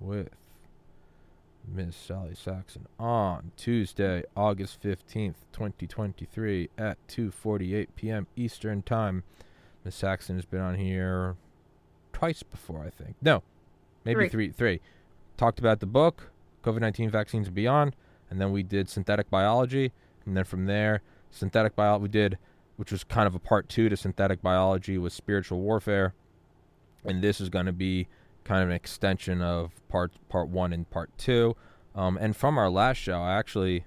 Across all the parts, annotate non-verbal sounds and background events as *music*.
with Miss Sally Saxon on Tuesday, August 15th, 2023 at 2:48 p.m. Eastern Time. Miss Saxon has been on here twice before, I think. No, maybe three. three. Three. Talked about the book, COVID-19 vaccines and beyond, and then we did synthetic biology, and then from there, synthetic biology we did, which was kind of a part two to synthetic biology, was spiritual warfare, and this is going to be kind of an extension of part part one and part two. Um, and from our last show, I actually,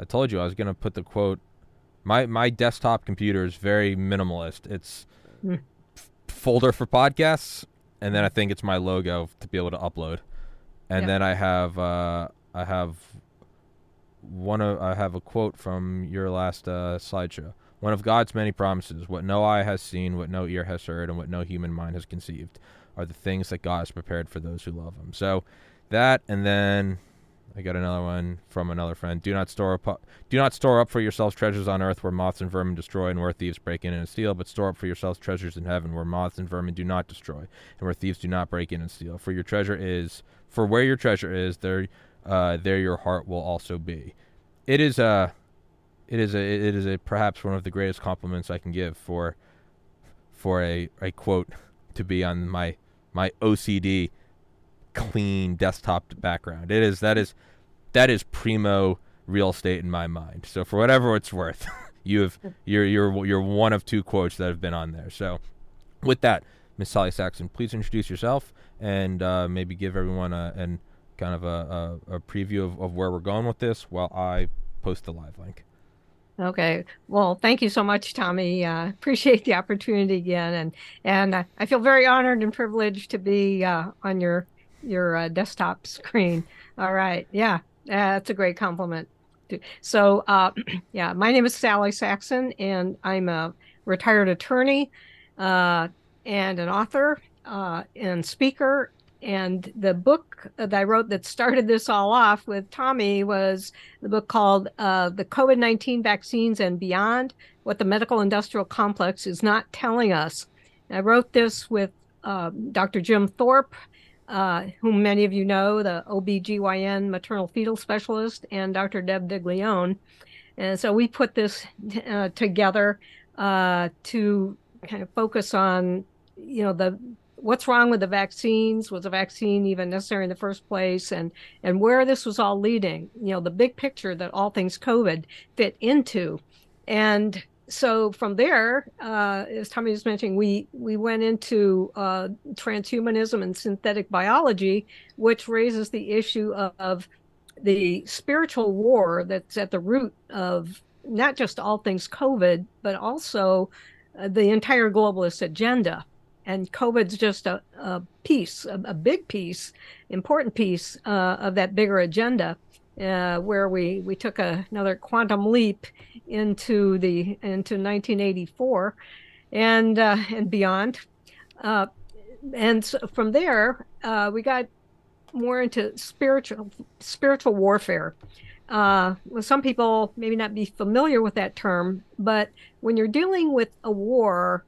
I told you I was going to put the quote. My my desktop computer is very minimalist. It's mm. f- folder for podcasts, and then I think it's my logo to be able to upload. And yep. then I have uh, I have one of I have a quote from your last uh, slideshow. One of God's many promises: what no eye has seen, what no ear has heard, and what no human mind has conceived are the things that God has prepared for those who love Him. So that, and then I got another one from another friend. Do not store up, do not store up for yourselves treasures on earth where moths and vermin destroy and where thieves break in and steal, but store up for yourselves treasures in heaven where moths and vermin do not destroy and where thieves do not break in and steal. For your treasure is, for where your treasure is, there, uh, there your heart will also be. It is a, it is a, it is a perhaps one of the greatest compliments I can give for, for a, a quote to be on my my OCD clean desktop background. It is that is that is primo real estate in my mind. So for whatever it's worth, *laughs* you have you're you're you're one of two quotes that have been on there. So with that, Miss Sally Saxon, please introduce yourself and uh, maybe give everyone a and kind of a, a, a preview of, of where we're going with this while I post the live link. Okay. Well, thank you so much, Tommy. Uh, appreciate the opportunity again, and and uh, I feel very honored and privileged to be uh, on your your uh, desktop screen. All right. Yeah, that's a great compliment. So, uh, *clears throat* yeah, my name is Sally Saxon, and I'm a retired attorney uh, and an author and speaker and the book that I wrote that started this all off with Tommy was the book called uh, The COVID 19 Vaccines and Beyond What the Medical Industrial Complex is Not Telling Us. And I wrote this with uh, Dr. Jim Thorp, uh, whom many of you know, the OBGYN maternal fetal specialist, and Dr. Deb Viglione. And so we put this uh, together uh, to kind of focus on you know the what's wrong with the vaccines? Was a vaccine even necessary in the first place? And and where this was all leading you know the big picture that all things covid fit into. And so from there uh, as tommy was mentioning we we went into uh, transhumanism and synthetic biology which raises the issue of, of the spiritual war that's at the root of not just all things covid but also uh, the entire globalist agenda and COVID's just a, a piece, a, a, big piece, important piece uh, of that bigger agenda, uh, where we we took a, another quantum leap into the into 1984, and uh, and beyond, uh, and so from there uh, we got more into spiritual spiritual warfare. Uh, well, some people maybe not be familiar with that term, but when you're dealing with a war,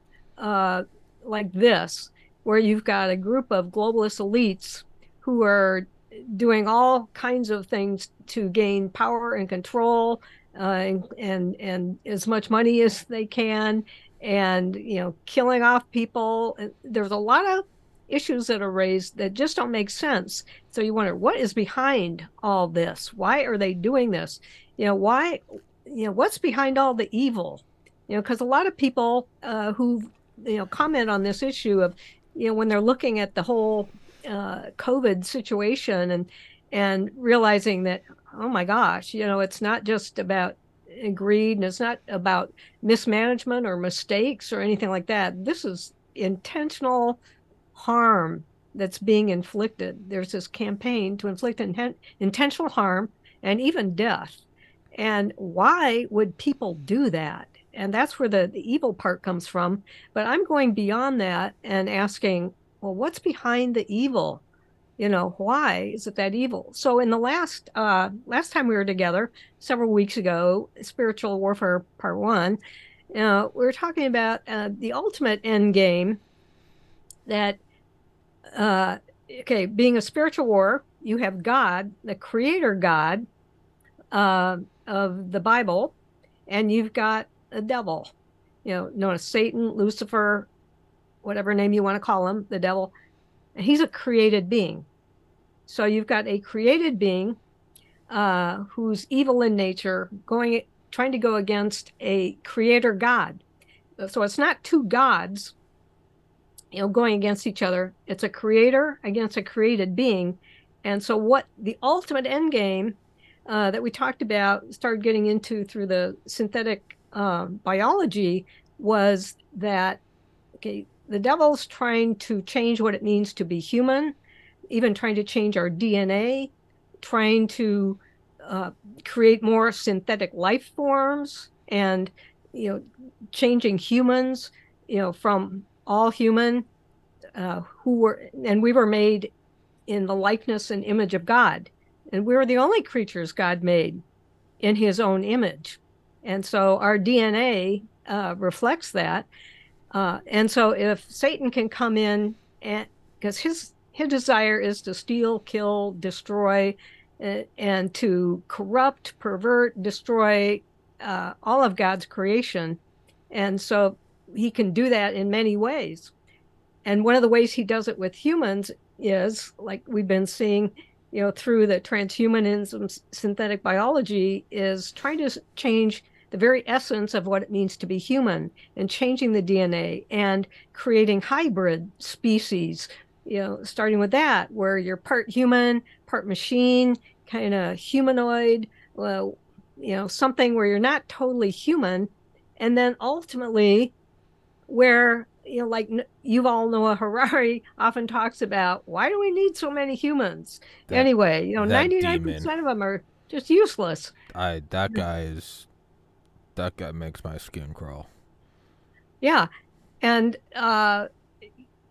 like this, where you've got a group of globalist elites who are doing all kinds of things to gain power and control uh, and, and and as much money as they can and you know killing off people. There's a lot of issues that are raised that just don't make sense. So you wonder what is behind all this? Why are they doing this? You know why you know what's behind all the evil? You know because a lot of people uh, who you know comment on this issue of you know when they're looking at the whole uh, COVID situation and and realizing that oh my gosh you know it's not just about greed and it's not about mismanagement or mistakes or anything like that this is intentional harm that's being inflicted. There's this campaign to inflict inten- intentional harm and even death. And why would people do that? And that's where the, the evil part comes from. But I'm going beyond that and asking, well, what's behind the evil? You know, why is it that evil? So in the last uh, last time we were together, several weeks ago, spiritual warfare part one, uh, we were talking about uh, the ultimate end game. That uh, okay, being a spiritual war, you have God, the Creator God uh, of the Bible, and you've got a devil, you know, known as Satan, Lucifer, whatever name you want to call him, the devil. And he's a created being. So you've got a created being uh, who's evil in nature, going trying to go against a creator God. So it's not two gods, you know, going against each other. It's a creator against a created being. And so what the ultimate end game uh, that we talked about, started getting into through the synthetic uh, biology, was that okay, the devil's trying to change what it means to be human, even trying to change our DNA, trying to uh, create more synthetic life forms, and you know, changing humans, you know, from all human, uh, who were and we were made in the likeness and image of God, and we were the only creatures God made in His own image, and so our DNA uh, reflects that. Uh, and so if Satan can come in and because his his desire is to steal, kill, destroy, uh, and to corrupt, pervert, destroy uh, all of God's creation, and so he can do that in many ways. And one of the ways he does it with humans is like we've been seeing, you know, through the transhumanism, synthetic biology, is trying to change the very essence of what it means to be human and changing the DNA and creating hybrid species, you know, starting with that, where you're part human, part machine, kind of humanoid, well, you know, something where you're not totally human. And then ultimately, where, you know, like Yuval Noah Harari *laughs* often talks about, why do we need so many humans? That, anyway, you know, 99% of them are just useless. I, that guy is that guy makes my skin crawl. Yeah, and uh,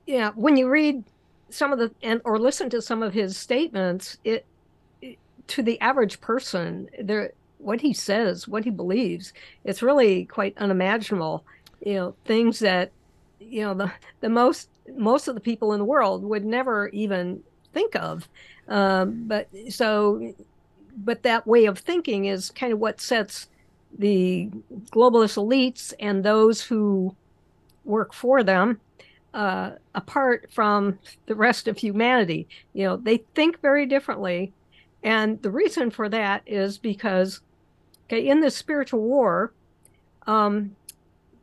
yeah, when you read some of the and or listen to some of his statements, it, it to the average person, there what he says, what he believes, it's really quite unimaginable. You know, things that you know the the most most of the people in the world would never even think of. Um, but so, but that way of thinking is kind of what sets the globalist elites and those who work for them uh, apart from the rest of humanity. You know, they think very differently. And the reason for that is because, okay, in this spiritual war, um,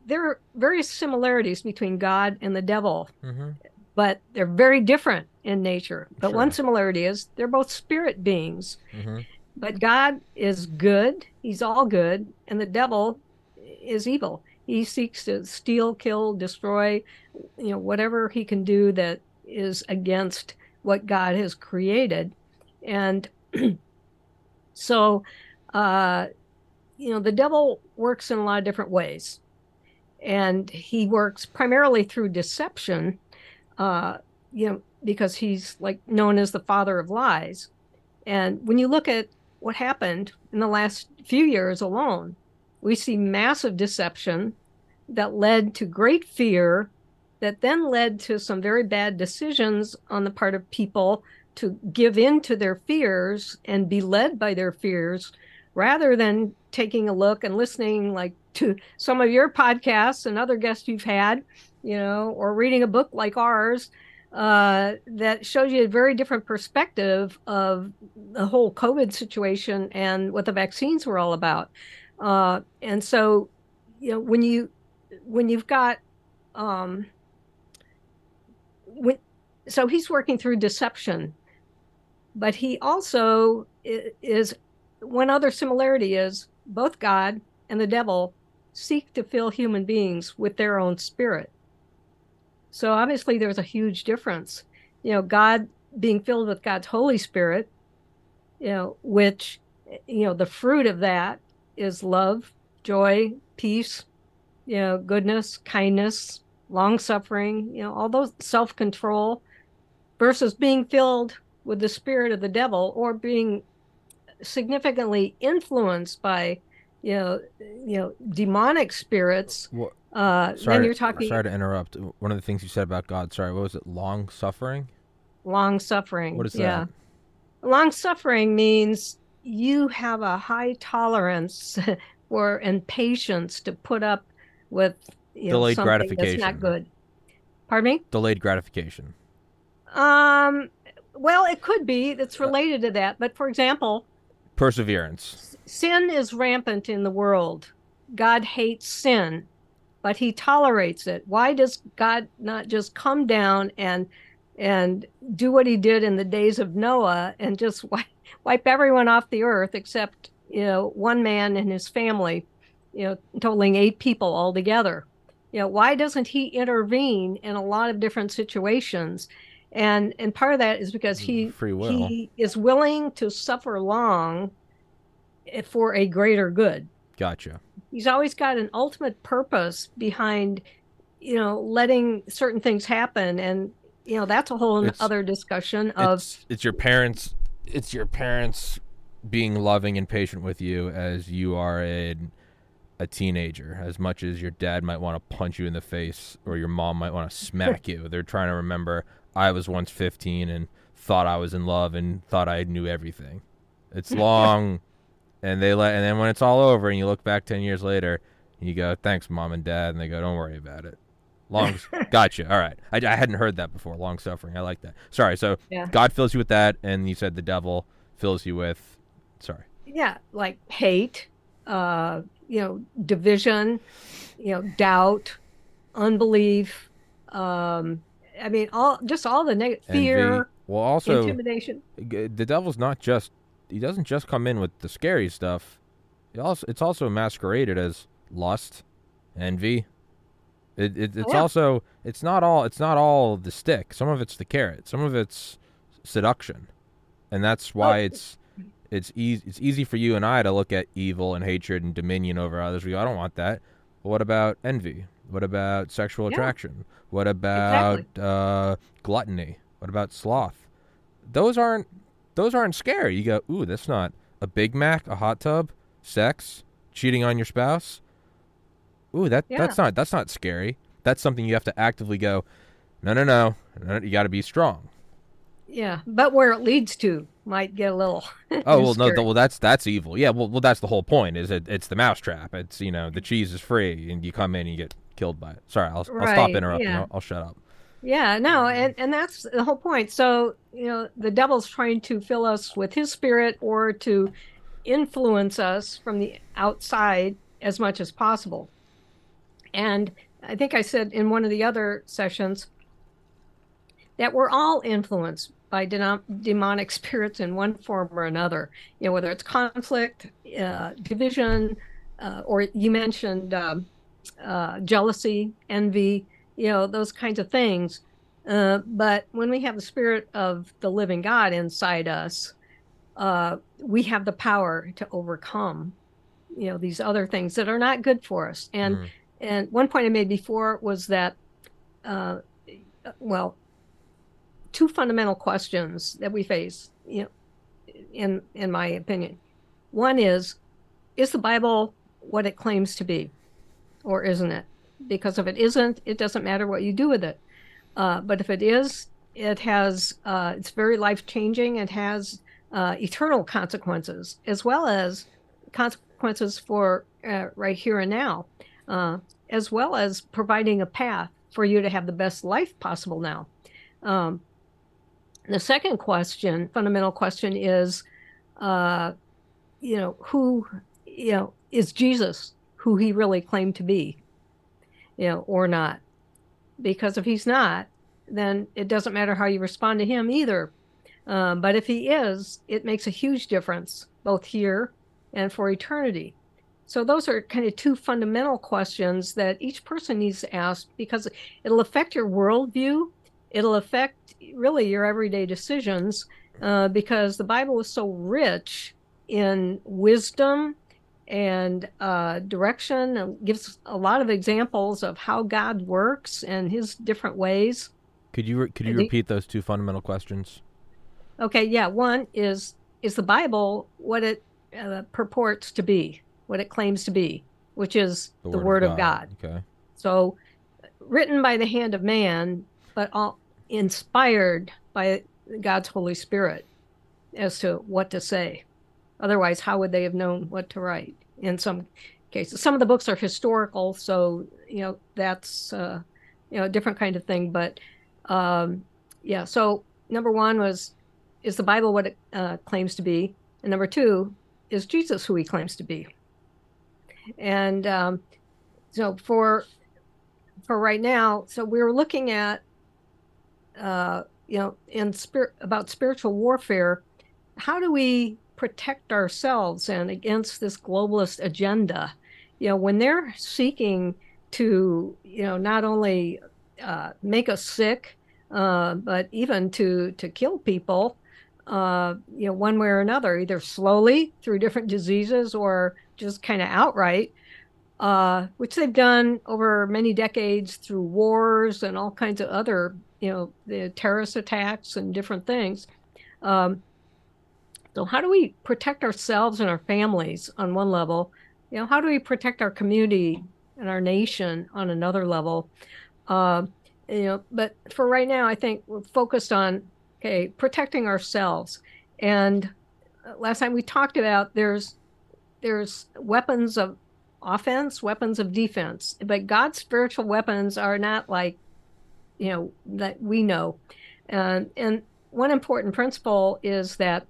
there are various similarities between God and the devil, mm-hmm. but they're very different in nature. But sure. one similarity is they're both spirit beings. Mm-hmm. But God is good, He's all good, and the devil is evil. He seeks to steal, kill, destroy, you know, whatever he can do that is against what God has created. And *clears throat* so, uh, you know, the devil works in a lot of different ways. And he works primarily through deception, uh, you know, because he's like known as the father of lies. And when you look at what happened in the last few years alone. We see massive deception that led to great fear, that then led to some very bad decisions on the part of people to give in to their fears and be led by their fears rather than taking a look and listening like to some of your podcasts and other guests you've had you know or reading a book like ours uh, that shows you a very different perspective of the whole COVID situation and what the vaccines were all about. Uh, and so, you know, when you when you've got um, when so he's working through deception, but he also is one other similarity is both God and the devil seek to fill human beings with their own spirit. So obviously there's a huge difference. you know, God being filled with God's Holy Spirit, you know, which, you know, the fruit of that is love, joy, peace, you know, goodness, kindness, long suffering, you know, all those self control versus being filled with the spirit of the devil or being significantly influenced by, you know, you know, demonic spirits. What, uh, sorry, then you're talking sorry to interrupt. One of the things you said about God, sorry, what was it? Long suffering? long suffering. What is yeah. that? Long suffering means you have a high tolerance *laughs* for and patience to put up with you know, Delayed something gratification. That's not good. Pardon me? Delayed gratification. Um, well, it could be. It's related to that. But for example, Perseverance. sin is rampant in the world. God hates sin, but he tolerates it. Why does God not just come down and and do what he did in the days of Noah and just *laughs* wipe, wipe everyone off the earth except, you know, one man and his family, you know, totaling eight people altogether. You know, why doesn't he intervene in a lot of different situations? And and part of that is because mm, he Free will. he is willing to suffer long for a greater good. Gotcha. He's always got an ultimate purpose behind, you know, letting certain things happen, and you know that's a whole It's- other discussion of it's it's your parents it's your parents being loving and patient with you as you are a a teenager as much as your dad might want to punch you in the face or your mom might want to smack *laughs* you they're trying to remember i was once 15 and thought i was in love and thought i knew everything it's long *laughs* and they let and then when it's all over and you look back 10 years later and you go thanks mom and dad and they go don't worry about it long *laughs* gotcha all right I, I hadn't heard that before long suffering i like that sorry so Yeah. god fills you with that and you said the devil fills you with sorry yeah, like hate, uh, you know, division, you know, doubt, unbelief. Um, I mean, all just all the Envy. fear, well also intimidation. the devil's not just he doesn't just come in with the scary stuff it also it's also masqueraded as lust envy it, it it's oh, yeah. also it's not all it's not all the stick some of it's the carrot some of it's seduction and that's oh, why Oh. it's it's easy it's easy for you and I to look at evil and hatred and dominion over others we go I don't want that but what about envy what about sexual Yeah. attraction what about uh, gluttony what about sloth those aren't those aren't scary. You go, ooh, that's not a Big Mac, a hot tub, sex, cheating on your spouse. Ooh, that Yeah. that's not that's not scary. That's something you have to actively go. No, no, no. no you got to be strong. Yeah, but where it leads to might get a little. *laughs* Oh well, no, well that's that's evil. Yeah, well, well that's the whole point. Is it? It's the mousetrap. It's you know the cheese is free, and you come in and you get killed by it. Sorry, I'll, I'll stop interrupting. yeah. I'll, I'll shut up. Yeah, no, and and that's the whole point. So you know, the devil's trying to fill us with his spirit or to influence us from the outside as much as possible. And I think I said in one of the other sessions that we're all influenced by denom- demonic *laughs* spirits in one form or another. You know, whether it's conflict, uh, division, uh, or you mentioned um, uh, jealousy, envy, you know, those kinds of things. Uh, but when we have the spirit of the living God inside us, uh, we have the power to overcome, you know, these other things that are not good for us. And Mm. and one point I made before was that, uh, well, two fundamental questions that we face, you know, in in my opinion. One is, is the Bible what it claims to be, or isn't it? Because if it isn't, it doesn't matter what you do with it. Uh, but if it is, it has uh, it's very life changing. It has uh, eternal consequences as well as consequences for uh, right here and now, uh, as well as providing a path for you to have the best life possible now. Um, the second question, fundamental question, is, uh, you know, who, you know, is Jesus who he really claimed to be, you know, or not? Because if he's not, then it doesn't matter how you respond to him either. Um, but if he is, it makes a huge difference both here and for eternity. So those are kind of two fundamental questions that each person needs to ask because it'll affect your worldview. it'll affect really your everyday decisions uh, because the Bible is so rich in wisdom and uh, direction and gives a lot of examples of how God works and his different ways. Could you re- could you repeat those two fundamental questions? Okay, yeah. One is is the Bible what it uh, purports to be, what it claims to be, which is the, the Word, Word, of God. God. Okay. So, written by the hand of man, but all inspired by God's Holy Spirit as to what to say. Otherwise, how would they have known what to write? In some cases, some of the books are historical, so you know that's uh, you know a different kind of thing. But um, yeah, so number one was is the Bible what it uh, claims to be, and number two is Jesus who he claims to be. And um, so for for right now, so we were looking at uh, you know in spirit about spiritual warfare. How do we protect ourselves and against this globalist agenda. You know, when they're seeking to, you know, not only uh, make us sick, uh, but even to to kill people, uh, you know, one way or another, either slowly through different diseases or just kind of outright, uh, which they've done over many decades through wars and all kinds of other, you know, the terrorist attacks and different things. Um, so how do we protect ourselves and our families on one level? You know, how do we protect our community and our nation on another level? Uh, you know, but for right now, I think we're focused on okay protecting ourselves. And uh, last time we talked about there's there's weapons of offense, weapons of defense, but God's spiritual weapons are not like you know that we know. And and one important principle is that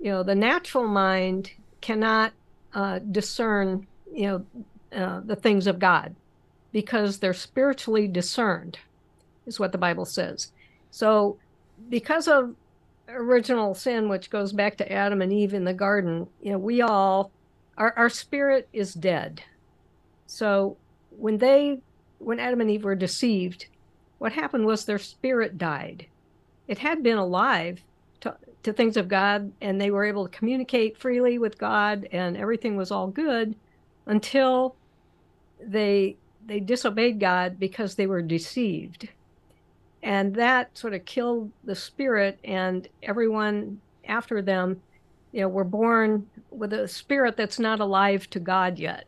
you know the natural mind cannot uh, discern you know uh, the things of god because they're spiritually discerned is what the bible says. So because of original sin which goes back to adam and eve in the garden you know we all our, our spirit is dead. So when they when adam and eve were deceived what happened was their spirit died. It had been alive to, things of God and they were able to communicate freely with God and everything was all good until they they disobeyed God because they were deceived. And that sort of killed the spirit and everyone after them, you know, were born with a spirit that's not alive to God yet.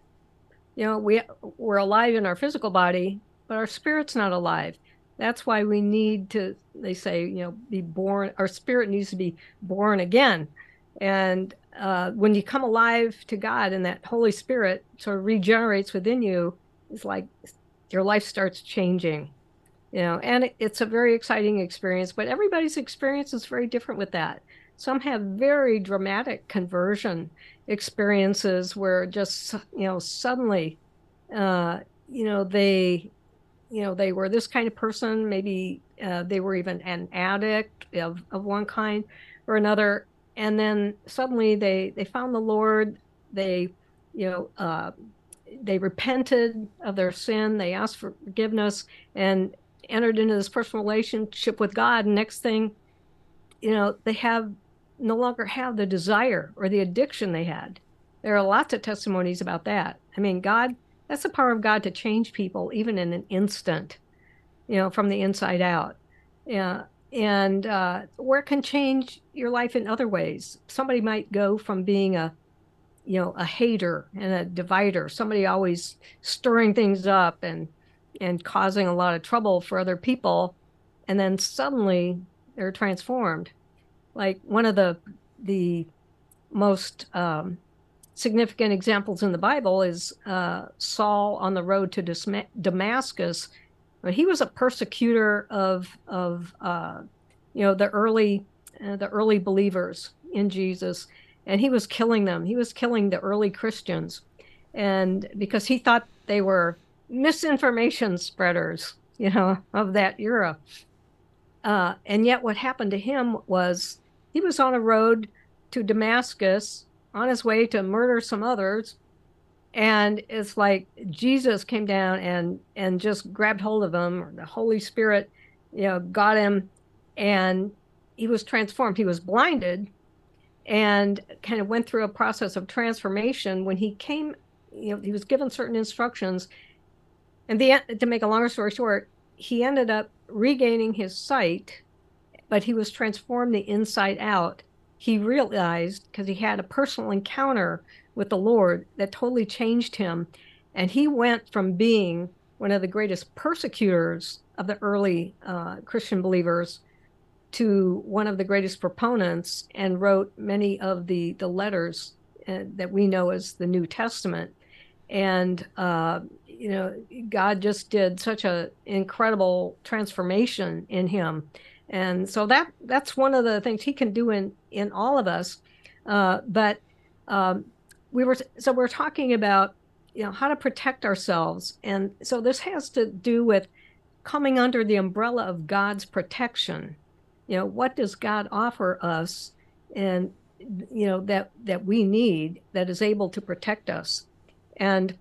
You know, we we're alive in our physical body, but our spirit's not alive. That's why we need to, they say, you know, be born, our spirit needs to be born again. And uh, when you come alive to God and that Holy Spirit sort of regenerates within you, it's like your life starts changing, you know, and it, it's a very exciting experience, but everybody's experience is very different with that. Some have very dramatic conversion experiences where just, you know, suddenly, uh, you know, they you know they were this kind of person maybe uh, they were even an addict of, of one kind or another. And then suddenly they they found the lord. They you know uh, they repented of their sin. They asked for forgiveness and entered into this personal relationship with god. And next thing you know they have no longer have the desire or the addiction they had. There are lots of testimonies about that. I mean god that's the power of God to change people, even in an instant, you know, from the inside out. Yeah. And uh, it can change your life in other ways. Somebody might go from being a, you know, a hater and a divider, somebody always stirring things up and and causing a lot of trouble for other people, and then suddenly they're transformed. Like one of the the most um, significant examples in the Bible is uh, Saul on the road to Damascus. He was a persecutor of of uh, you know the early uh, the early believers in Jesus, and he was killing them. He was killing the early Christians, and because he thought they were misinformation spreaders, you know, of that era. Uh, and yet, what happened to him was he was on a road to Damascus on his way to murder some others and it's like jesus came down and and just grabbed hold of him or the holy spirit you know, got him and he was transformed. He was blinded and kind of went through a process of transformation when he came, you know, he was given certain instructions. And the to make a longer story short, he ended up regaining his sight, but he was transformed the inside out. He realized because he had a personal encounter with the Lord that totally changed him. And he went from being one of the greatest persecutors of the early uh, Christian believers to one of the greatest proponents and wrote many of the, the letters uh, that we know as the New Testament. And, uh, you know, God just did such an incredible transformation in him. And so that that's one of the things he can do in, in all of us. Uh, but um, we were so we're talking about you know how to protect ourselves. And so this has to do with coming under the umbrella of god's protection. You know what does god offer us and you know that that we need that is able to protect us? And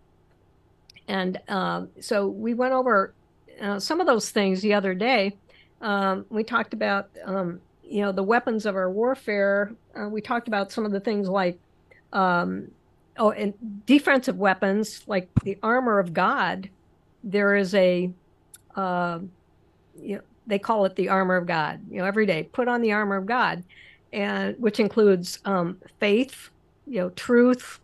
and um, so we went over uh, some of those things the other day um, we talked about um, you know the weapons of our warfare uh, we talked about some of the things like um, oh, and defensive weapons like the armor of God, there is a, uh, you know, they call it the armor of God. You know, every day put on the armor of God, and which includes um, faith, you know, truth,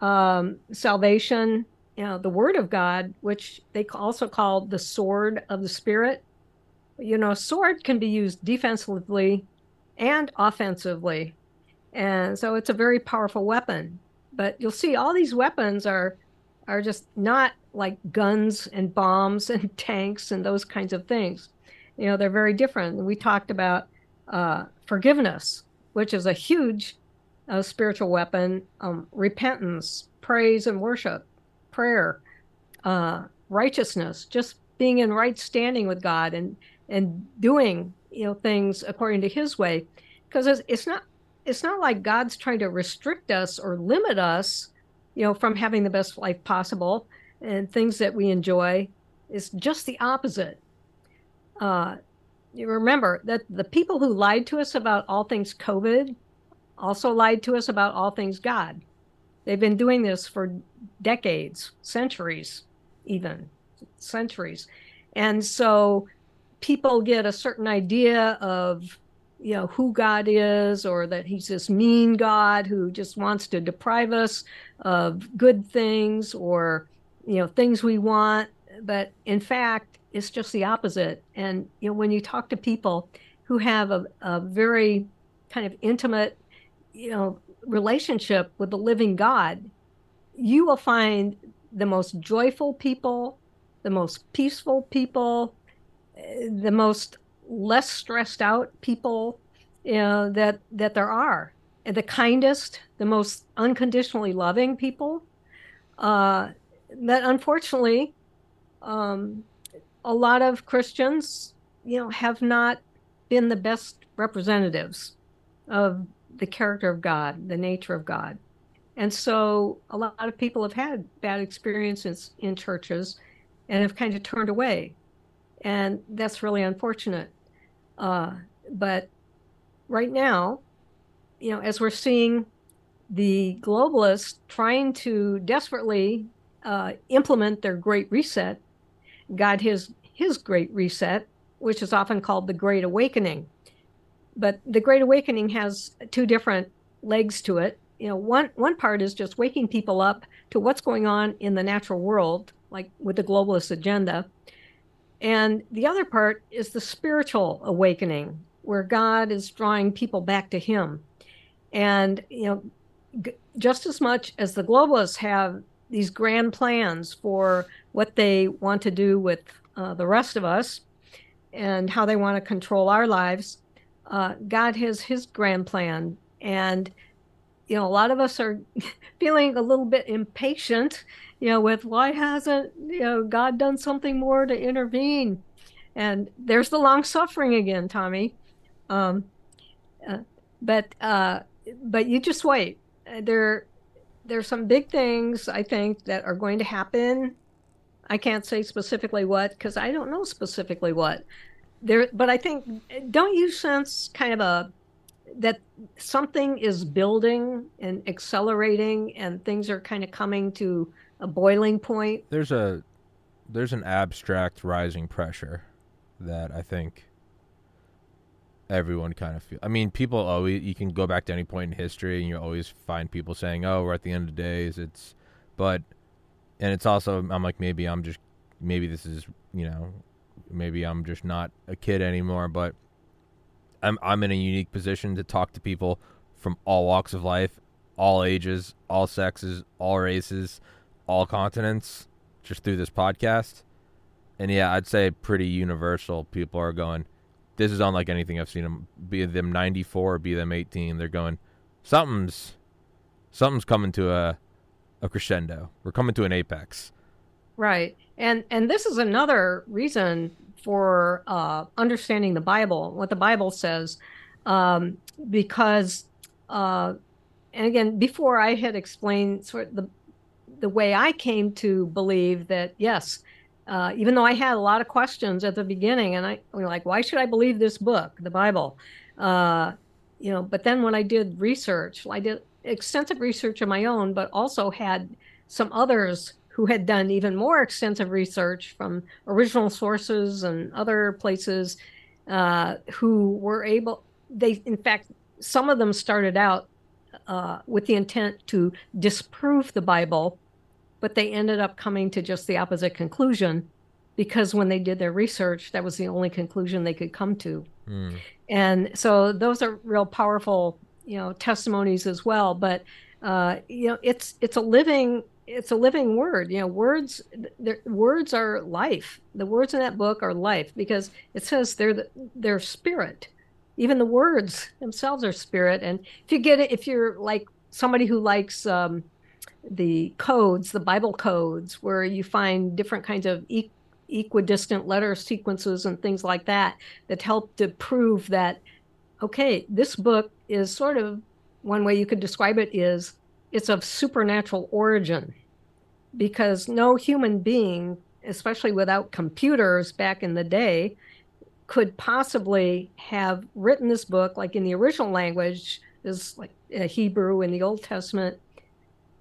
um, salvation, you know, the Word of God, which they also call the sword of the Spirit. You know, sword can be used defensively and offensively, and so it's a very powerful weapon. But you'll see all these weapons are are just not like guns and bombs *laughs* and tanks and those kinds of things. You know, they're very different. We talked about uh, forgiveness, which is a huge uh, spiritual weapon, um, repentance, praise and worship, prayer, uh, righteousness, just being in right standing with God and and doing you know things according to His way, because it's, it's not it's not like God's trying to restrict us or limit us, you know, from having the best life possible and things that we enjoy. It's just the opposite. Uh, you remember that the people who lied to us about all things COVID also lied to us about all things God. They've been doing this for decades, centuries, even centuries. And so people get a certain idea of you know who God is or that he's this mean God who just wants to deprive us of good things or you know things we want. But in fact it's just the opposite. And you know when you talk to people who have a, a very kind of intimate you know relationship with the living God you will find the most joyful people the most peaceful people the most less stressed out people you know, that that there are. The kindest, the most unconditionally loving people. Uh, that unfortunately, um, a lot of Christians, you know, have not been the best representatives of the character of God, the nature of God. And so a lot of people have had bad experiences in churches and have kind of turned away. And that's really unfortunate. Uh, but right now, you know, as we're seeing the globalists trying to desperately uh, implement their Great Reset, God his his Great Reset, which is often called the Great Awakening. But the Great Awakening has two different legs to it. You know, one one part is just waking people up to what's going on in the natural world, like with the globalist agenda. And the other part is the spiritual awakening, where God is drawing people back to Him. And, you know, g- just as much as the globalists have these grand plans for what they want to do with uh, the rest of us and how they want to control our lives, uh, God has His grand plan. And, you know, a lot of us are *laughs* feeling a little bit impatient, you know, with why hasn't, you know, God done something more to intervene? And there's the long suffering again, Tommy. Um, uh, but uh, but you just wait. Uh, there there's some big things I think that are going to happen. I can't say specifically what because I don't know specifically what, there, but I think don't you sense kind of a that something is building and accelerating, and things are kind of coming to a boiling point. There's a there's an abstract rising pressure that I think everyone kind of feel. I mean, people always you can go back to any point in history and you always find people saying, "Oh, we're at the end of days." It's but and it's also I'm like maybe I'm just maybe this is, you know, maybe I'm just not a kid anymore, but I'm I'm in a unique position to talk to people from all walks of life, all ages, all sexes, all races, all continents just through this podcast. And yeah, I'd say pretty universal. People are going, this is unlike anything I've seen them. Be them 94, be them 18. They're going, something's, something's coming to a, a crescendo. We're coming to an apex. Right, and and this is another reason for uh, understanding the Bible, what the Bible says, um, because, uh, and again, before I had explained sort of the the way I came to believe that yes, uh, even though I had a lot of questions at the beginning, and I was like, why should I believe this book, the Bible? Uh, you know, but then when I did research, I did extensive research of my own, but also had some others who had done even more extensive research from original sources and other places uh, who were able, they, in fact, some of them started out uh, with the intent to disprove the Bible but they ended up coming to just the opposite conclusion because when they did their research, that was the only conclusion they could come to. Mm. And so those are real powerful, you know, testimonies as well. But uh, you know, it's it's a living it's a living word. You know, words words are life. The words in that book are life because it says they're the, they're spirit. Even the words themselves are spirit. And if you get it, if you're like somebody who likes um, the codes, the Bible codes, where you find different kinds of e- equidistant letter sequences and things like that that help to prove that, okay, this book is sort of one way you could describe it is it's of supernatural origin because no human being, especially without computers back in the day, could possibly have written this book like in the original language is like Hebrew in the Old Testament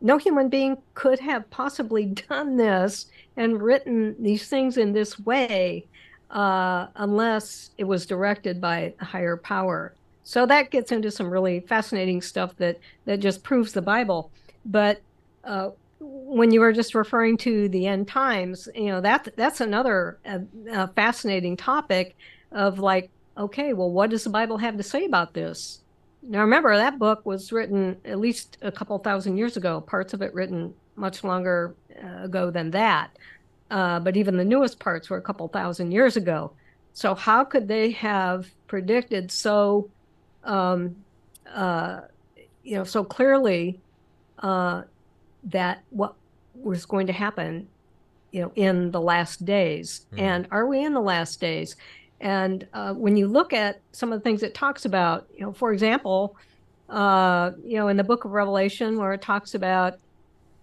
no human being could have possibly *laughs* done this and written these things in this way uh, unless it was directed by a higher power. So that gets into some really fascinating stuff that that just proves the Bible. But uh, when you were just referring to the end times, you know that that's another uh, uh fascinating topic of like, okay, well, what does the Bible have to say about this? Now, remember, that book was written at least a couple thousand years ago, parts of it written much longer uh, ago than that. Uh, but even the newest parts were a couple thousand years ago. So, how could they have predicted so, um, uh, you know, so clearly uh, that what was going to happen, you know, in the last days? Mm. And are we in the last days? And uh, when you look at some of the things it talks about, you know, for example, uh, you know, in the book of Revelation, where it talks about,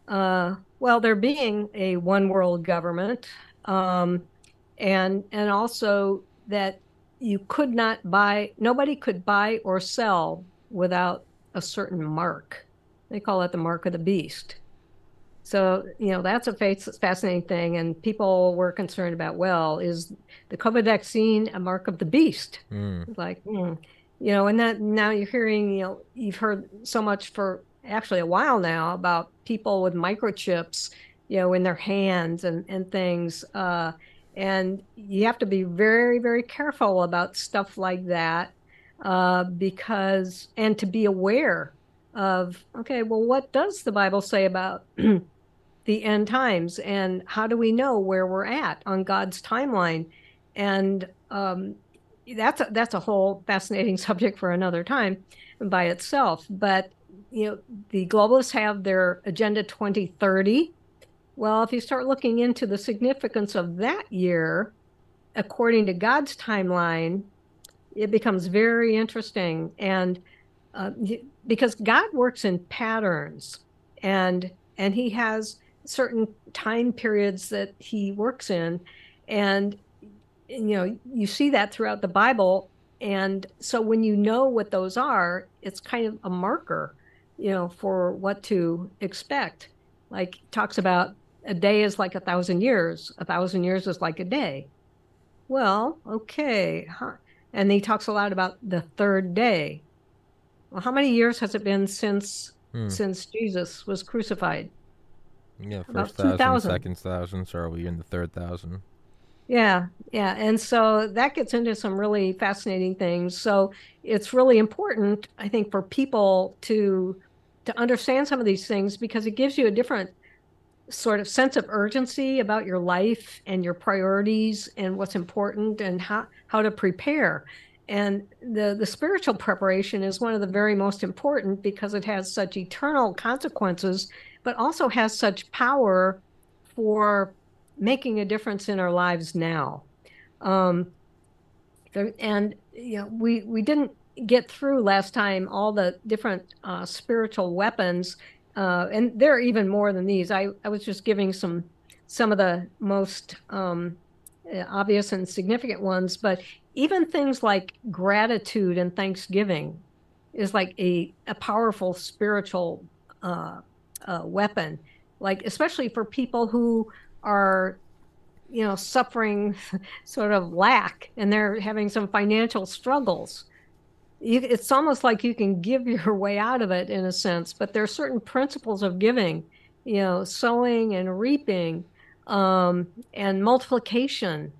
uh, well, there being a one world government, um, and and also that you could not buy, nobody could buy or sell without a certain mark. They call it the mark of the beast. So, you know, that's a fascinating thing. And people were concerned about, well, is the COVID vaccine a mark of the beast? Mm. Like, mm. you know, and that now you're hearing, you know, you've heard so much for actually a while now about people with microchips, you know, in their hands and, and things. Uh, and you have to be very, very careful about stuff like that uh, because, and to be aware of, okay, well, what does the Bible say about *clears throat* the end times and how do we know where we're at on God's timeline? And um, that's a, that's a whole fascinating *laughs* subject for another time by itself. But you know, the globalists have their Agenda 2030. Well, if you start looking into the significance of that year, according to God's timeline, it becomes very interesting. And uh, because God works in patterns, and and He has certain time periods that he works in and you know, you see that throughout the Bible. And so when you know what those are, it's kind of a marker, you know, for what to expect. Like talks about a day is like a thousand years, a thousand years is like a day. Well, okay. Huh. And he talks a lot about the third day. Well, how many years has it been since hmm. since Jesus was crucified? Yeah, first About thousand, second thousand. So are we in the third thousand? Yeah, yeah. And so that gets into some really fascinating things. So it's really important, I think, for people to to understand some of these things because it gives you a different sort of sense of urgency about your life and your priorities and what's important and how, how to prepare. And the, the spiritual preparation is one of the very most important because it has such eternal consequences, but also has such power for making a difference in our lives now. Um, and you know, we we didn't get through last time all the different uh, spiritual weapons, uh, and there are even more than these. I, I was just giving some some of the most um, obvious and significant ones, but even things like gratitude and thanksgiving is like a, a powerful spiritual uh, uh, weapon, like especially for people who are you know suffering *laughs* sort of lack and they're having some financial struggles you, it's almost like you can give *laughs* your way out of it in a sense but there are certain principles of giving you know sowing and reaping um, and multiplication.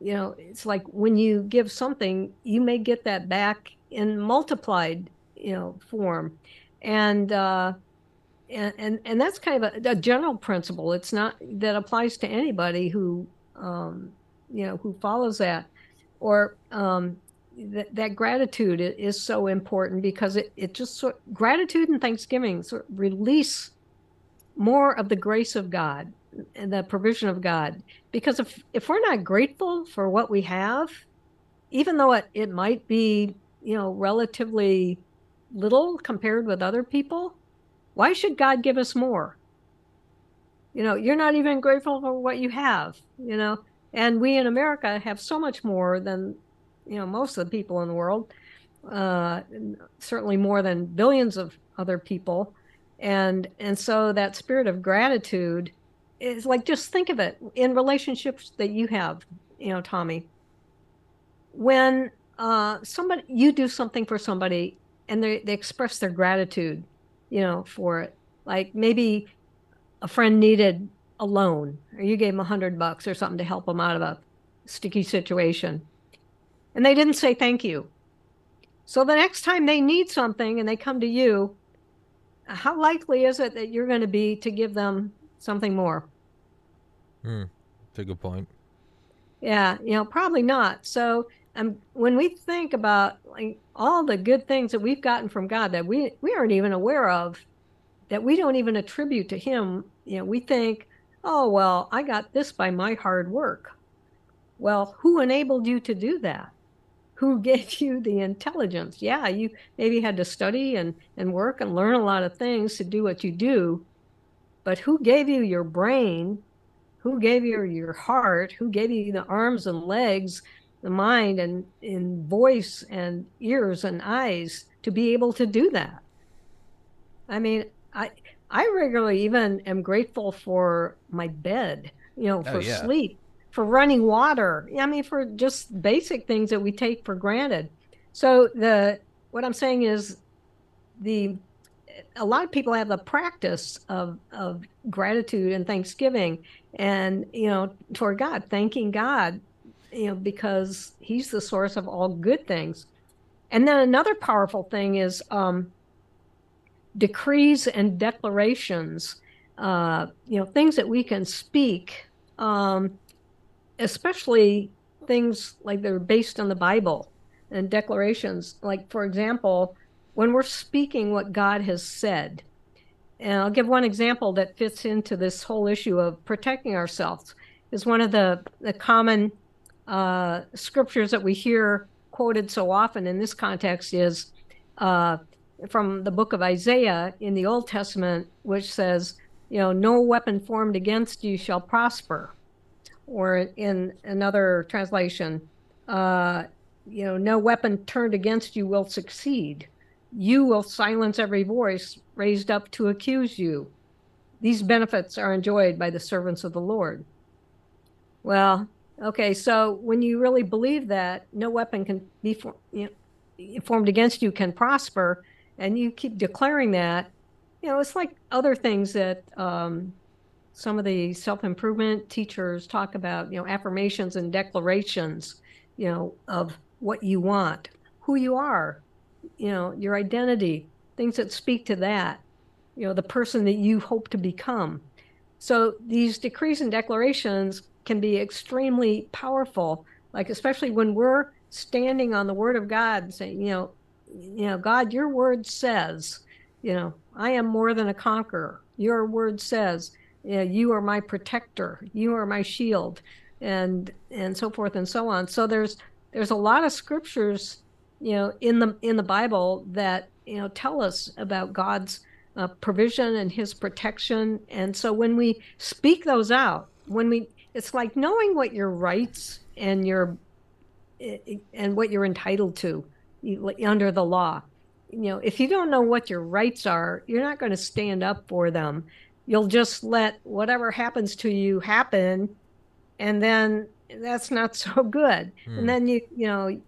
You know it's like when you give something you may get that back in multiplied you know form. And uh, and, and and that's kind of a, a, general principle. It's not that applies to anybody who um, you know who follows that, or um, that that gratitude is so important because it it just sort gratitude and thanksgiving sort of release more of the grace of God and the provision of God. Because if if we're not grateful for what we have, even though it, it might be you know relatively little compared with other people why should God give us more? You know, you're not even grateful for what you have, you know, and we in America have so much more than, you know, most of the people in the world, uh, certainly more than billions of other people. And, and so that spirit of gratitude is like, just think of it in relationships that you have, you know, Tommy, when uh, somebody, you do something for somebody and they, they express their gratitude you know, for it. Like maybe a friend needed a loan or you gave them a hundred bucks or something to help them out of a sticky situation. And they didn't say thank you. So the next time they need something and they come to you, how likely is it that you're going to be to give them something more? Hmm. That's a good point. Yeah, you know, probably not. So um, when we think about like all the good things that we've gotten from God that we we aren't even aware of, that we don't even attribute to Him, you know, we think, oh well, I got this by my hard work. Well, who enabled you to do that? Who gave you the intelligence? Yeah, you maybe had to study and and work and learn a lot of things to do what you do, but who gave you your brain? Who gave you your heart? Who gave you the arms and legs the mind and in voice and ears and eyes to be able to do that. I mean, I I regularly even am grateful for my bed, you know, oh, for oh, yeah. sleep, for running water. I mean, for just basic things that we take for granted. So the what I'm saying is the a lot of people have the practice of of gratitude and thanksgiving and you know toward God, thanking God you know, because he's the source of all good things. And then another powerful thing is um, decrees and declarations, uh, you know, things that we can speak, um, especially things like they're based on the Bible and declarations. Like, for example, when we're speaking what God has said, and I'll give one example that fits into this whole issue of protecting ourselves, is one of the, the common uh, scriptures that we hear quoted so often in this context is uh, from the book of Isaiah in the Old Testament, which says, you know, no weapon formed against you shall prosper. Or in another translation, uh, you know, no weapon turned against you will succeed. You will silence every voice raised up to accuse you. These benefits are enjoyed by the servants of the Lord. Well, okay, so when you really believe that no weapon can be for, you know, formed against you can prosper, and you keep declaring that, you know, it's like other things that um, some of the self improvement teachers talk about, you know, affirmations and declarations, you know, of what you want, who you are, you know, your identity, things that speak to that, you know, the person that you hope to become. So these decrees and declarations can be extremely powerful, like especially when we're standing on the word of God saying, you know, you know, God, your word says, you know, I am more than a conqueror. Your word says, you, are my protector, you are my shield, and and so forth and so on. So there's there's a lot of scriptures, you know, in the in the Bible that you know tell us about God's uh, provision and His protection. And so when we speak those out, when we, it's like knowing what your rights and your and what you're entitled to under the law. You know, if you don't know what your rights are, you're not going to stand up for them. You'll just let whatever happens to you happen, and then that's not so *laughs* good. Hmm. And then you you know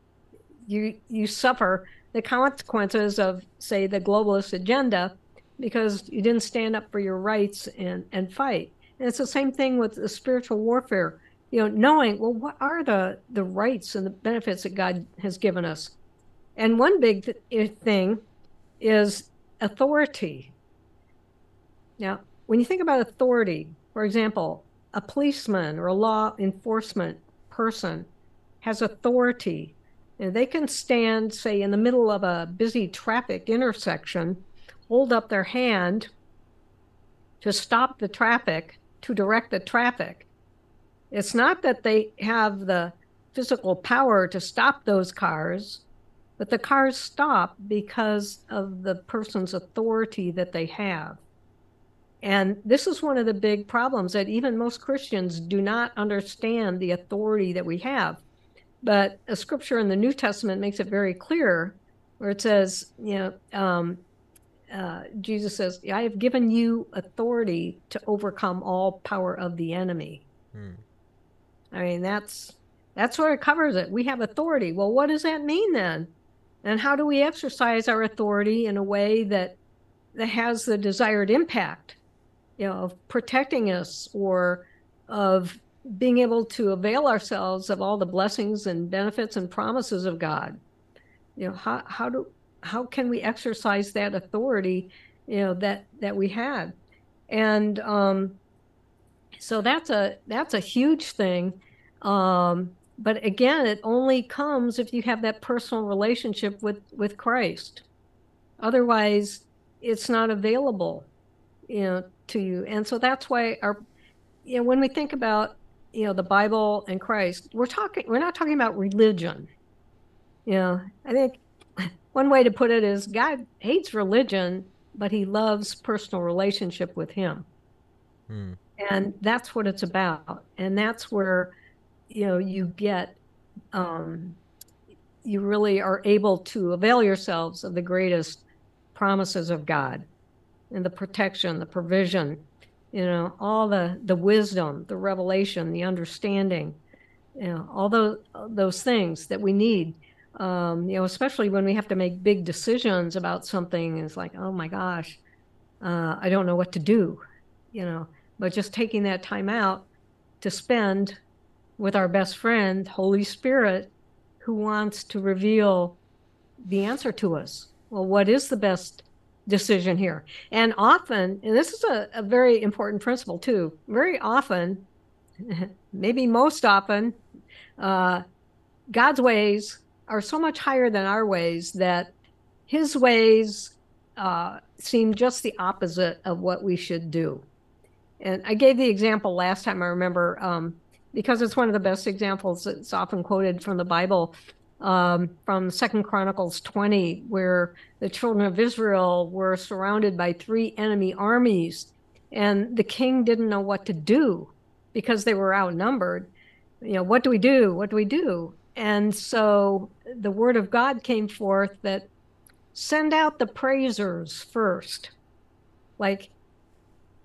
you you suffer the consequences of say the globalist agenda because you didn't stand up for your rights and and fight. And it's the same thing with the spiritual warfare. You know, knowing well what are the the rights and the benefits that God has given us. And one big th- thing is authority. Now, when you think about authority, for example, a policeman or a law enforcement person has authority. And they can stand, say, in the middle of a busy traffic intersection, hold up their hand to stop the traffic, to direct the traffic. It's not that they have the physical power to stop those cars, but the cars stop because of the person's authority that they have. And this is one of the big problems that even most Christians do not understand the authority that we have. But a scripture in the New Testament makes it very clear where it says, you know, um, uh, Jesus says, I have given you authority to overcome all power of the enemy. Hmm. I mean, that's that's where it covers it. We have authority. Well, what does that mean then? And how do we exercise our authority in a way that that has the desired impact? You know, of protecting us or of being able to avail ourselves of all the blessings and benefits and promises of God. You know, how how do how can we exercise that authority, you know, that that we had? And um so that's a that's a huge thing. Um but again, it only comes if you have that personal relationship with with Christ. Otherwise, it's not available, you know, to you. And so that's why our, you know, when we think about, you know, the Bible and Christ, we're talking, we're not talking about religion. You know, I think *laughs* one way to put it is God hates religion, but he loves personal relationship with him. Hmm. And that's what it's about. And that's where, you know, you get, um, you really are able to avail yourselves of the greatest promises of God and the protection, the provision, you know, all the the wisdom, the revelation, the understanding, you know, all those those things that we need. Um, you know, especially when we have to make big decisions about something. It's like, oh my gosh, uh, I don't know what to do. You know, but just taking that time out to spend with our best friend, Holy Spirit, who wants to reveal the answer to us. Well, what is the best decision here. And often, and this is a, a very important principle too, very often, *laughs* maybe most often, uh, God's ways are so much higher than our ways that his ways uh, seem just the opposite of what we should do. And I gave the example last time, I remember, um, because it's one of the best examples that's often quoted from the Bible um, from Second Chronicles 20, where the children of Israel were surrounded by three enemy armies, and the king didn't know what to do because they were outnumbered. You know, what do we do? What do we do? And so the word of God came forth that send out the praisers first. Like,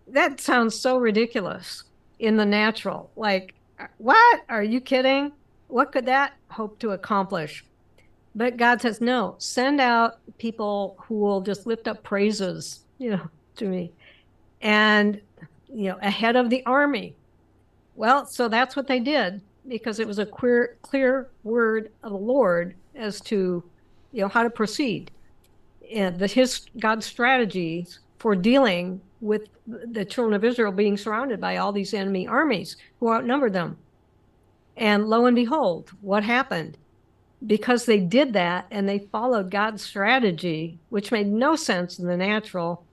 that sounds so ridiculous in the natural. Like, what? Are you kidding? What could that hope to accomplish? But God says, no, send out people who will just lift up praises, you know, *laughs* to me. And, you know, ahead of the army. Well, so that's what they did because it was a clear, clear word of the Lord as to, you know, how to proceed. And the, his God's strategies for dealing with the children of Israel being surrounded by all these enemy armies who outnumbered them. And lo and behold, what happened? Because they did that and they followed God's strategy, which made no sense in the natural,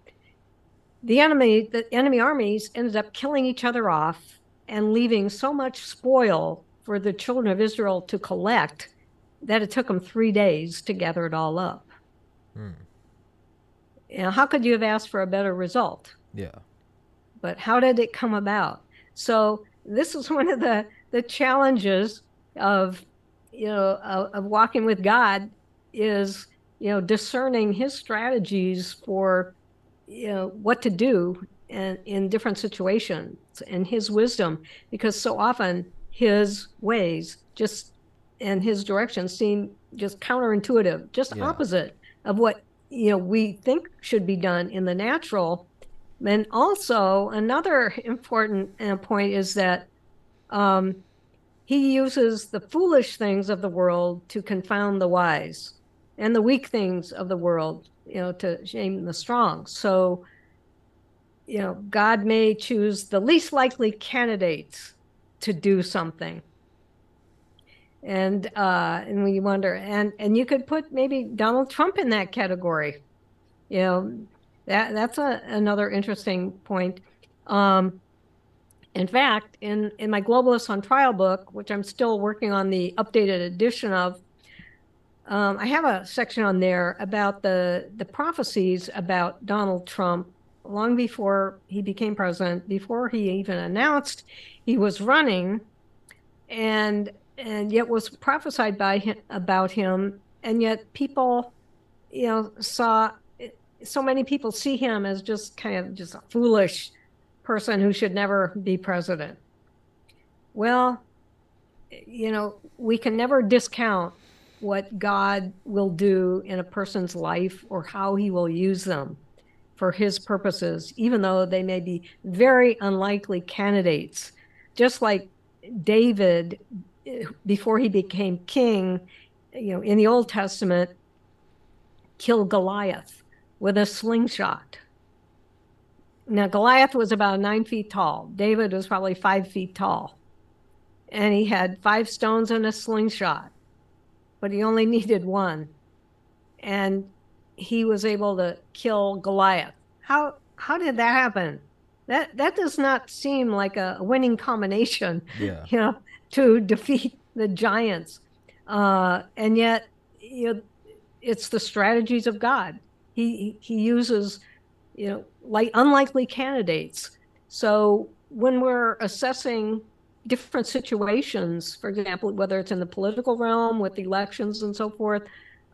the enemy, the enemy armies ended up killing each other off and leaving so much spoil for the children of Israel to collect that it took them three days to gather it all up. Hmm. You know, how could you have asked for a better result? Yeah. But how did it come about? So this is *laughs* one of the the challenges of you know of, of walking with God is you know discerning His strategies for you know what to do in, in different situations and His wisdom because so often His ways just and His directions seem just counterintuitive, just yeah. opposite of what you know we think should be done in the natural and also, another important uh, point is that um, he uses the foolish things of the world to confound the wise, and the weak things of the world, you know, to shame the strong. So, you know, God may choose the least likely candidates to do something. And uh, and we wonder, and and you could put maybe Donald Trump in that category. You know, that that's a, another interesting point. Um, in fact, in in my Globalists on Trial book, which I'm still working on the updated edition of, um, I have a section on there about the the prophecies about Donald Trump long before he became president, before he even announced he was running, and and yet was prophesied by him about him, and yet people, you know, saw so many people see him as just kind of just foolish person who should never be president. Well, you know, we can never discount what God will do in a person's life or how he will use them for his purposes, even though they may be very unlikely candidates. Just like David, before he became king, you know, in the Old Testament, killed Goliath with a slingshot. Now, Goliath was about nine feet tall. David was probably five feet tall. And he had five stones and a slingshot, but he only *laughs* needed one. And he was able to kill Goliath. How, how did that happen? That, that does not seem like a winning combination, *laughs* yeah. you know, to defeat the giants. Uh, and yet, you know, it's the strategies of God he he uses you know like unlikely candidates. So when we're assessing different situations for example whether it's in the political realm with elections and so forth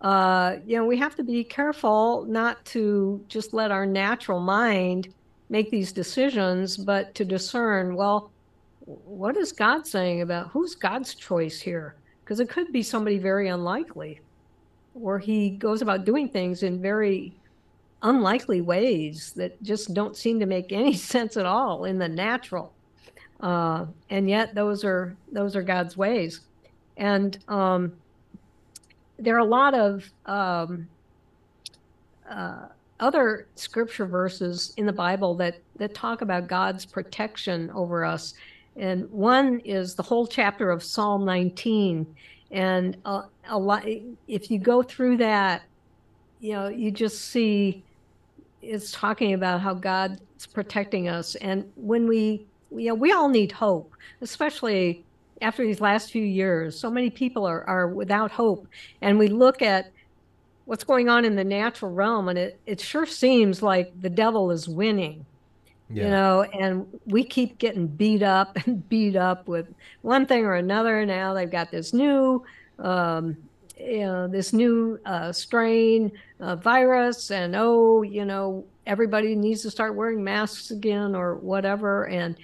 uh, you know we have to be careful not to just let our natural mind make these decisions but to discern well what is god saying about who's god's choice here? Because it could be somebody very unlikely or he goes about doing things in very unlikely ways that just don't seem to make any *laughs* sense at all in the natural. Uh, and yet those are those are God's ways. And um, there are a lot of um, uh, other scripture verses in the Bible that that talk about God's protection over us. And one is the whole chapter of Psalm 19 and a, a lot if you go through that you know you just see it's talking about how god's protecting us and when we you know we all need hope especially after these last few years so many people are, are without hope and we look at what's going on in the natural realm and it, it sure seems like the devil is winning yeah. you know, and we keep getting beat up *laughs* and beat up with one thing or another. Now they've got this new, um, you know, this new uh, strain uh, virus, and oh, you know, everybody needs to start wearing masks again or whatever. And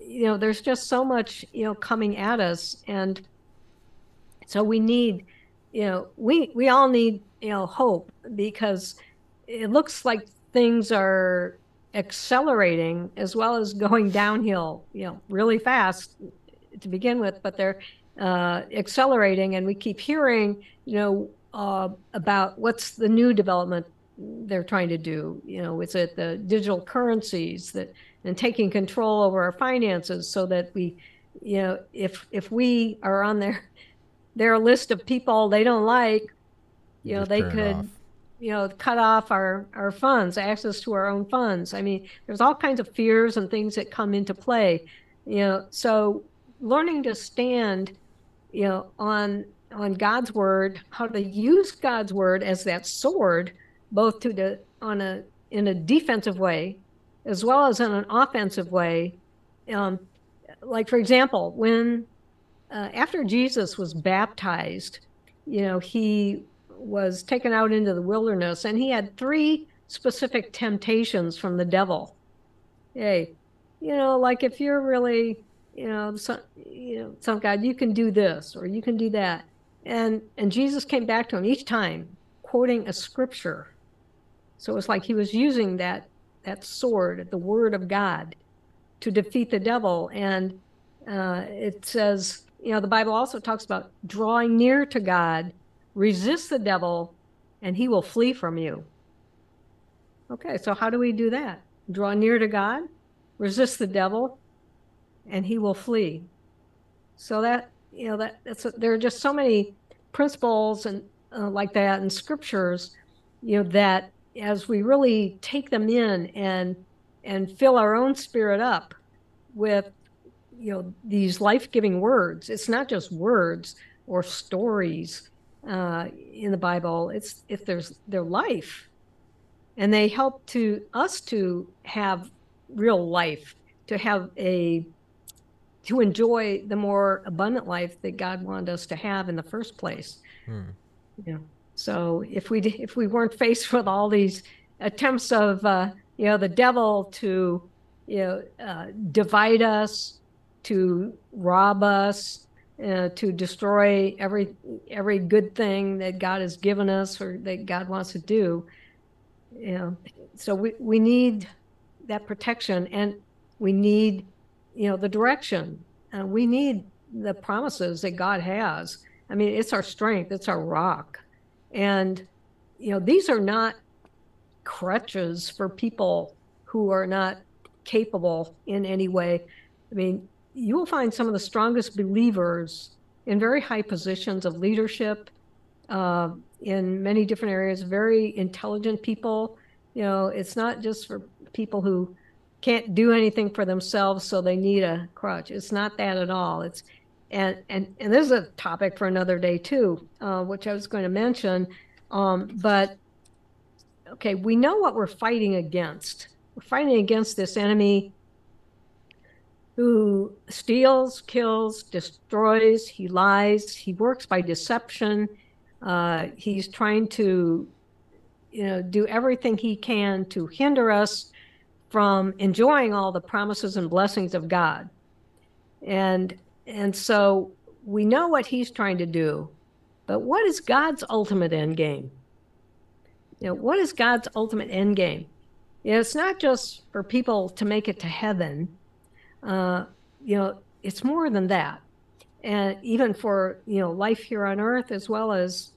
you know, there's just so much, you know, coming at us, and so we need, you know, we we all need, you know, hope because it looks like things are accelerating as well as going downhill, you know, really fast to begin with, but they're uh, accelerating, and we keep hearing, you know, uh, about what's the new development they're trying to do. You know, is it the digital currencies that and taking control over our finances so that we, you know, if if we are on their their list of people they don't like, you know, they could you know, cut off our, our funds, access to our own funds. I mean, there's all kinds of fears and things that come into play. You know, so learning to stand, you know, on on God's word, how to use God's word as that sword, both to the on a in a defensive way, as well as in an offensive way. Um, like for example, when uh, after Jesus was baptized, you know, he was taken out into the wilderness and he had three specific temptations from the devil. Hey, you know, like if you're really, you know, some, you know, some God, you can do this or you can do that. And and Jesus came back to him each time quoting a scripture. So it's like he was using that that sword, the word of God, to defeat the devil. And uh, it says, you know, the Bible also talks about drawing near to God resist the devil and he will flee from you. Okay, so how do we do that? Draw near to God, resist the devil, and he will flee. So that, you know, that that's a, there are just so many principles and uh, like that in scriptures, you know, that as we really take them in and and fill our own spirit up with you know these life-giving words it's not just words or stories uh, in the Bible. It's if there's their life, and they help to us to have real life, to have a to enjoy the more abundant life that God wanted us to have in the first place. Hmm. Yeah. So if we if we weren't faced with all these attempts of uh, you know the devil to you know uh, divide us, to rob us, uh, to destroy every every good thing that God has given us or that God wants to do. You know, so we, we need that protection and we need you know the direction. Uh, we need the promises that God has. I mean, it's our strength, it's our rock. And you know, these are not crutches for people who are not capable in any way. I mean, you will find some of the strongest believers in very high positions of leadership uh, in many different areas, very intelligent people. You know, it's not just for people who can't do anything for themselves, so they need a crutch. It's not that at all. It's and and and this is a topic for another day too, uh, which I was going to mention. Um, but okay, we know what we're fighting against. We're fighting against this enemy who steals, kills, destroys, he lies, he works by deception. Uh, he's trying to, you know, do everything he can to hinder us from enjoying all the promises and blessings of God. And and so we know what he's trying to do, but what is God's ultimate end game? You know, what is God's ultimate end game? You know, it's not just for people to make it to heaven uh, you know, it's more than that. And even for, you know, life here on earth as well as,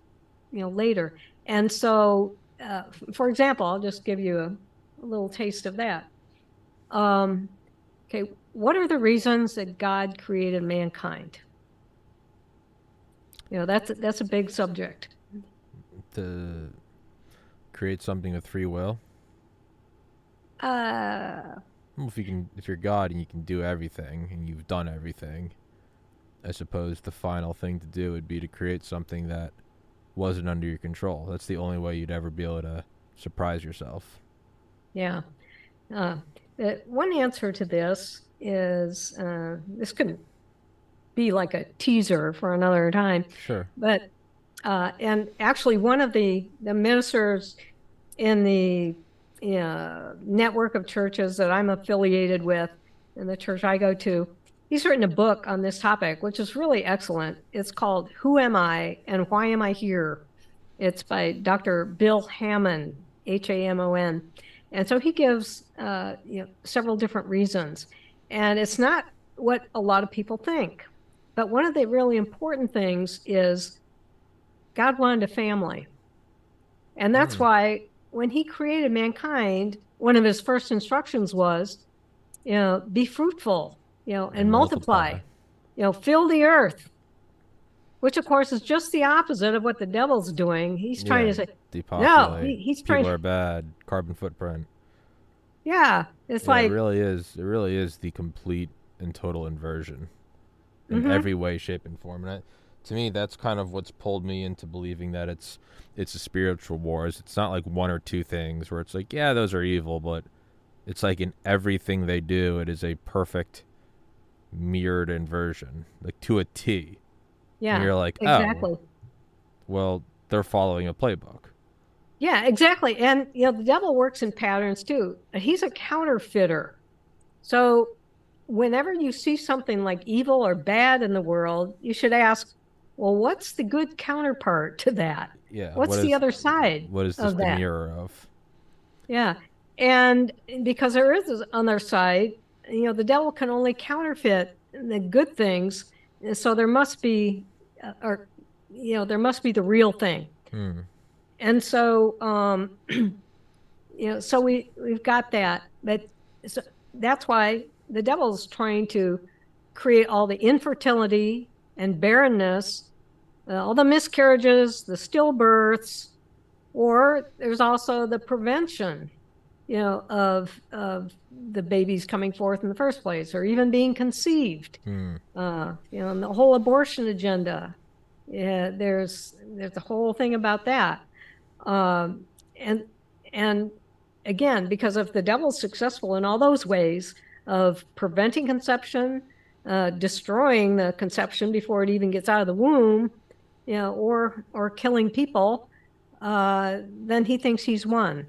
you know, later. And so, uh, for example, I'll just give you a, a little taste of that. Um, okay, what are the reasons that God created mankind? You know, that's that's a big subject. To create something with free will. Uh, well, if you can, if you're God and you can do everything and you've done everything, I suppose the final thing to do would be to create something that wasn't under your control. That's the only way you'd ever be able to surprise yourself. Yeah. Uh, Uh, one answer to this is uh, this could be like a teaser for another time. Sure. But uh, and actually, one of the the ministers in the network of churches that I'm affiliated with, in the church I go to, he's written a book on this topic, which is really excellent. It's called "Who Am I and Why Am I Here." It's by Dr. Bill Hamon, H A M O N, and so he gives uh, you know, several different reasons, and it's not what a lot of people think. But one of the really important things is God wanted a family. And that's mm. why when he created mankind, one of his first instructions was, you know, be fruitful, you know, and, and multiply. multiply. You know, fill the earth. Which of course is just the opposite of what the devil's doing. He's trying yeah, to say depopulate. No, he, he's People trying. People are bad. Carbon footprint. Yeah, it's yeah, like it really is. It really is the complete and total inversion in mm-hmm. every way, shape, and form. And I, to me, that's kind of what's pulled me into believing that it's it's a spiritual wars. It's not like one or two things where it's like, yeah, those are evil, but it's like in everything they do, it is a perfect mirrored inversion, like to a T. Yeah, and you're like, oh, exactly. well, they're following a playbook. Yeah, exactly. And you know, the devil works in patterns too. He's a counterfeiter. So whenever you see something like evil or bad in the world, you should ask, well, what's the good counterpart to that? Yeah. What's what the other side? What is this the that? mirror of? Yeah. And because there is this other side, you know, the devil can only counterfeit the good things. So there must be, uh, or, you know, there must be the real thing. Hmm. And so, um, *clears throat* you know, so we, we've got that. But so that's why the devil's trying to create all the infertility and barrenness, uh, all the miscarriages, the stillbirths, or there's also the prevention, you know, of of the babies coming forth in the first place, or even being conceived. Mm. Uh, you know, and the whole abortion agenda. Yeah, there's there's a whole thing about that, um, and and again, because if the devil's successful in all those ways, of preventing conception, uh, destroying the conception before it even gets out of the womb, you know, or or killing people, uh, then he thinks he's won.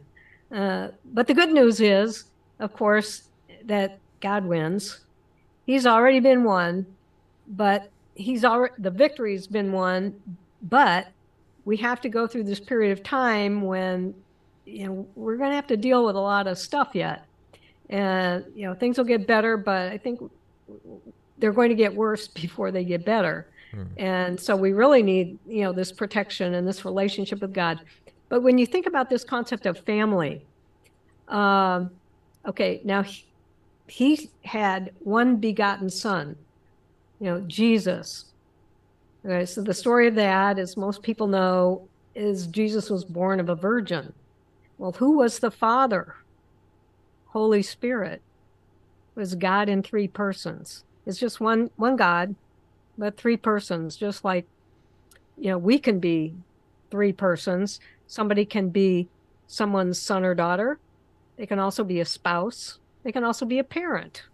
Uh, but the good news is, of course, that God wins. He's already been won, but he's already the victory's been won. But we have to go through this period of time when you know we're going to have to deal with a lot of stuff yet and you know things will get better but i think they're going to get worse *laughs* before they get better hmm. and so we really need you know this protection and this relationship with god but when you think about this concept of family um, okay now he, he had one begotten son you know jesus okay so the story of that as most people know is jesus was born of a virgin well who was the father Holy Spirit was God in three persons. It's just one one God, but three persons, just like you know, we can be three persons. Somebody can be someone's son or daughter. They can also be a spouse. They can also be a parent.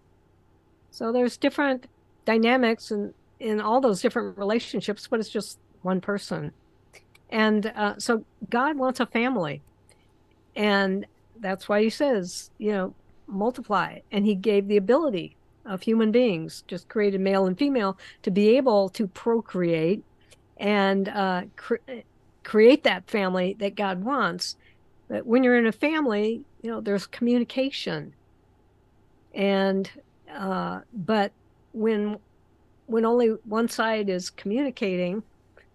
So there's different dynamics in, in all those different relationships, but it's just one person. And uh, so God wants a family. And that's why he says, you know, multiply. And he gave the ability of human beings, just created male and female, to be able to procreate and uh, cre- create that family that God wants. But when you're in a family, you know, there's communication. And, uh, but when, when only one side is communicating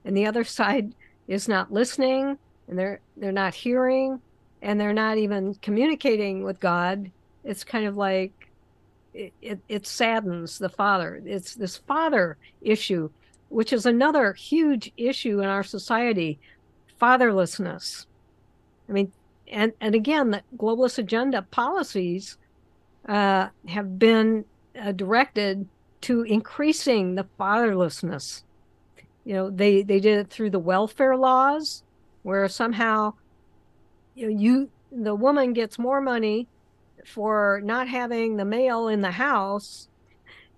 and the other *laughs* side is not listening and they're, they're not hearing and they're not even communicating with God, it's kind of like it, it, it, saddens the father. It's this father issue, which is another huge issue in our society fatherlessness. I mean, and, and again, the globalist agenda policies uh, have been uh, directed to increasing the fatherlessness. You know, they, they did it through the welfare laws, where somehow you know, you the woman gets more money for not having the male in the house,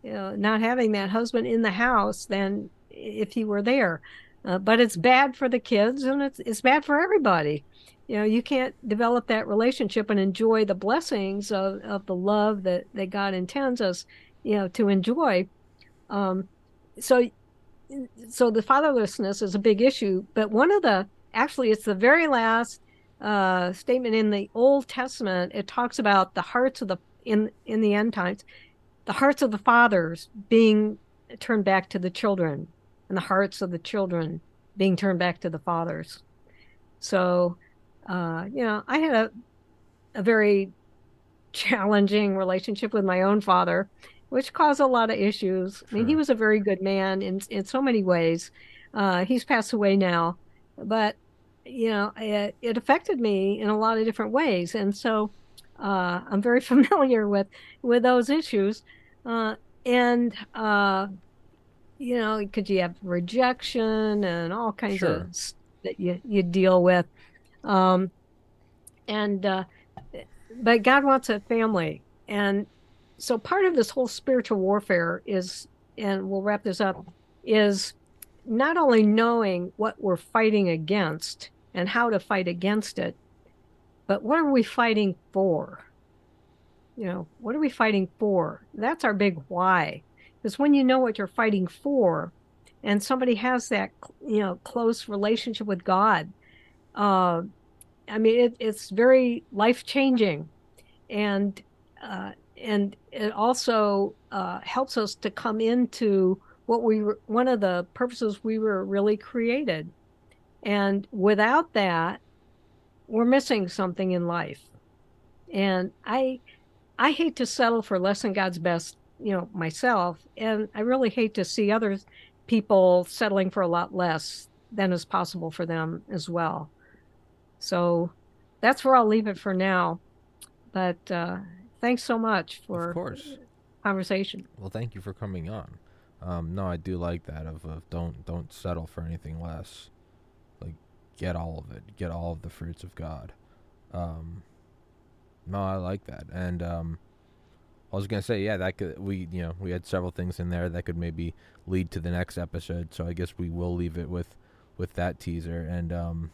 you know, not having that husband in the house than if he were there. Uh, but it's bad for the kids and it's it's bad for everybody. You know, you can't develop that relationship and enjoy the blessings of, of the love that, that God intends us, you know, to enjoy. Um, so so the fatherlessness is a big issue. But one of the actually it's the very last uh, statement in the Old Testament. It talks about the hearts of the in in the end times, the hearts of the fathers being turned back to the children and the hearts of the children being turned back to the fathers. So, uh, you know, I had a, a very challenging relationship with my own father, which caused a lot of issues. Sure. I mean, he was a very good man in, in so many ways. Uh, he's passed away now, but, you know, it, it, affected me in a lot of different ways. And so uh, I'm very *laughs* familiar with, with those issues. Uh, and uh, you know, because you have rejection and all kinds sure. of that you you deal with, um, and uh, but God wants a family, and so part of this whole spiritual warfare is, and we'll wrap this up, is not only knowing what we're fighting against and how to fight against it, but what are we fighting for? You know, what are we fighting for? That's our big why. Because when you know what you're fighting for, and somebody has that, you know, close relationship with God, uh, I mean, it, it's very life changing, and uh, and it also uh, helps us to come into what we were, one of the purposes we were really created, and without that, we're missing something in life, and I I hate to settle for less than God's best you know myself and i really hate to see other people settling for a lot less than is possible for them as well. So that's where i'll leave it for now. But uh, thanks so much for of course. conversation. Well thank you for coming on. Um, no i do like that of, of don't don't settle for anything less. Like get all of it. Get all of the fruits of god. Um, no i like that. And um, I was gonna say, yeah, that could we you know we had several things in there that could maybe lead to the next episode. So I guess we will leave it with with that teaser. And um,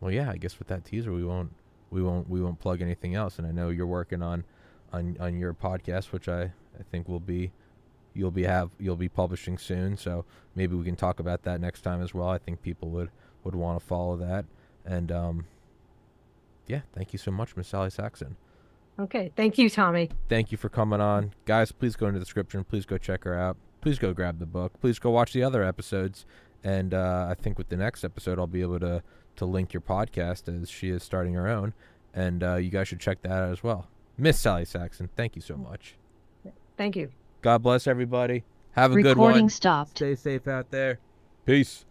well, yeah, I guess with that teaser we won't we won't we won't plug anything else. And I know you're working on on on your podcast, which I I think will be you'll be have you'll be publishing soon. So maybe we can talk about that next time as well. I think people would would want to follow that. And um, yeah, thank you so much, Miss Sally Saxon. Okay. Thank you, Tommy. Thank you for coming on. Guys, please go into the description. Please go check her out. Please go grab the book. Please go watch the other episodes. And uh, I think with the next episode, I'll be able to, to link your podcast as she is starting her own. And uh, you guys should check that out as well. Miss Sally Saxon, thank you so much. Thank you. God bless everybody. Have a Recording good one. Recording stopped. Stay safe out there. Peace.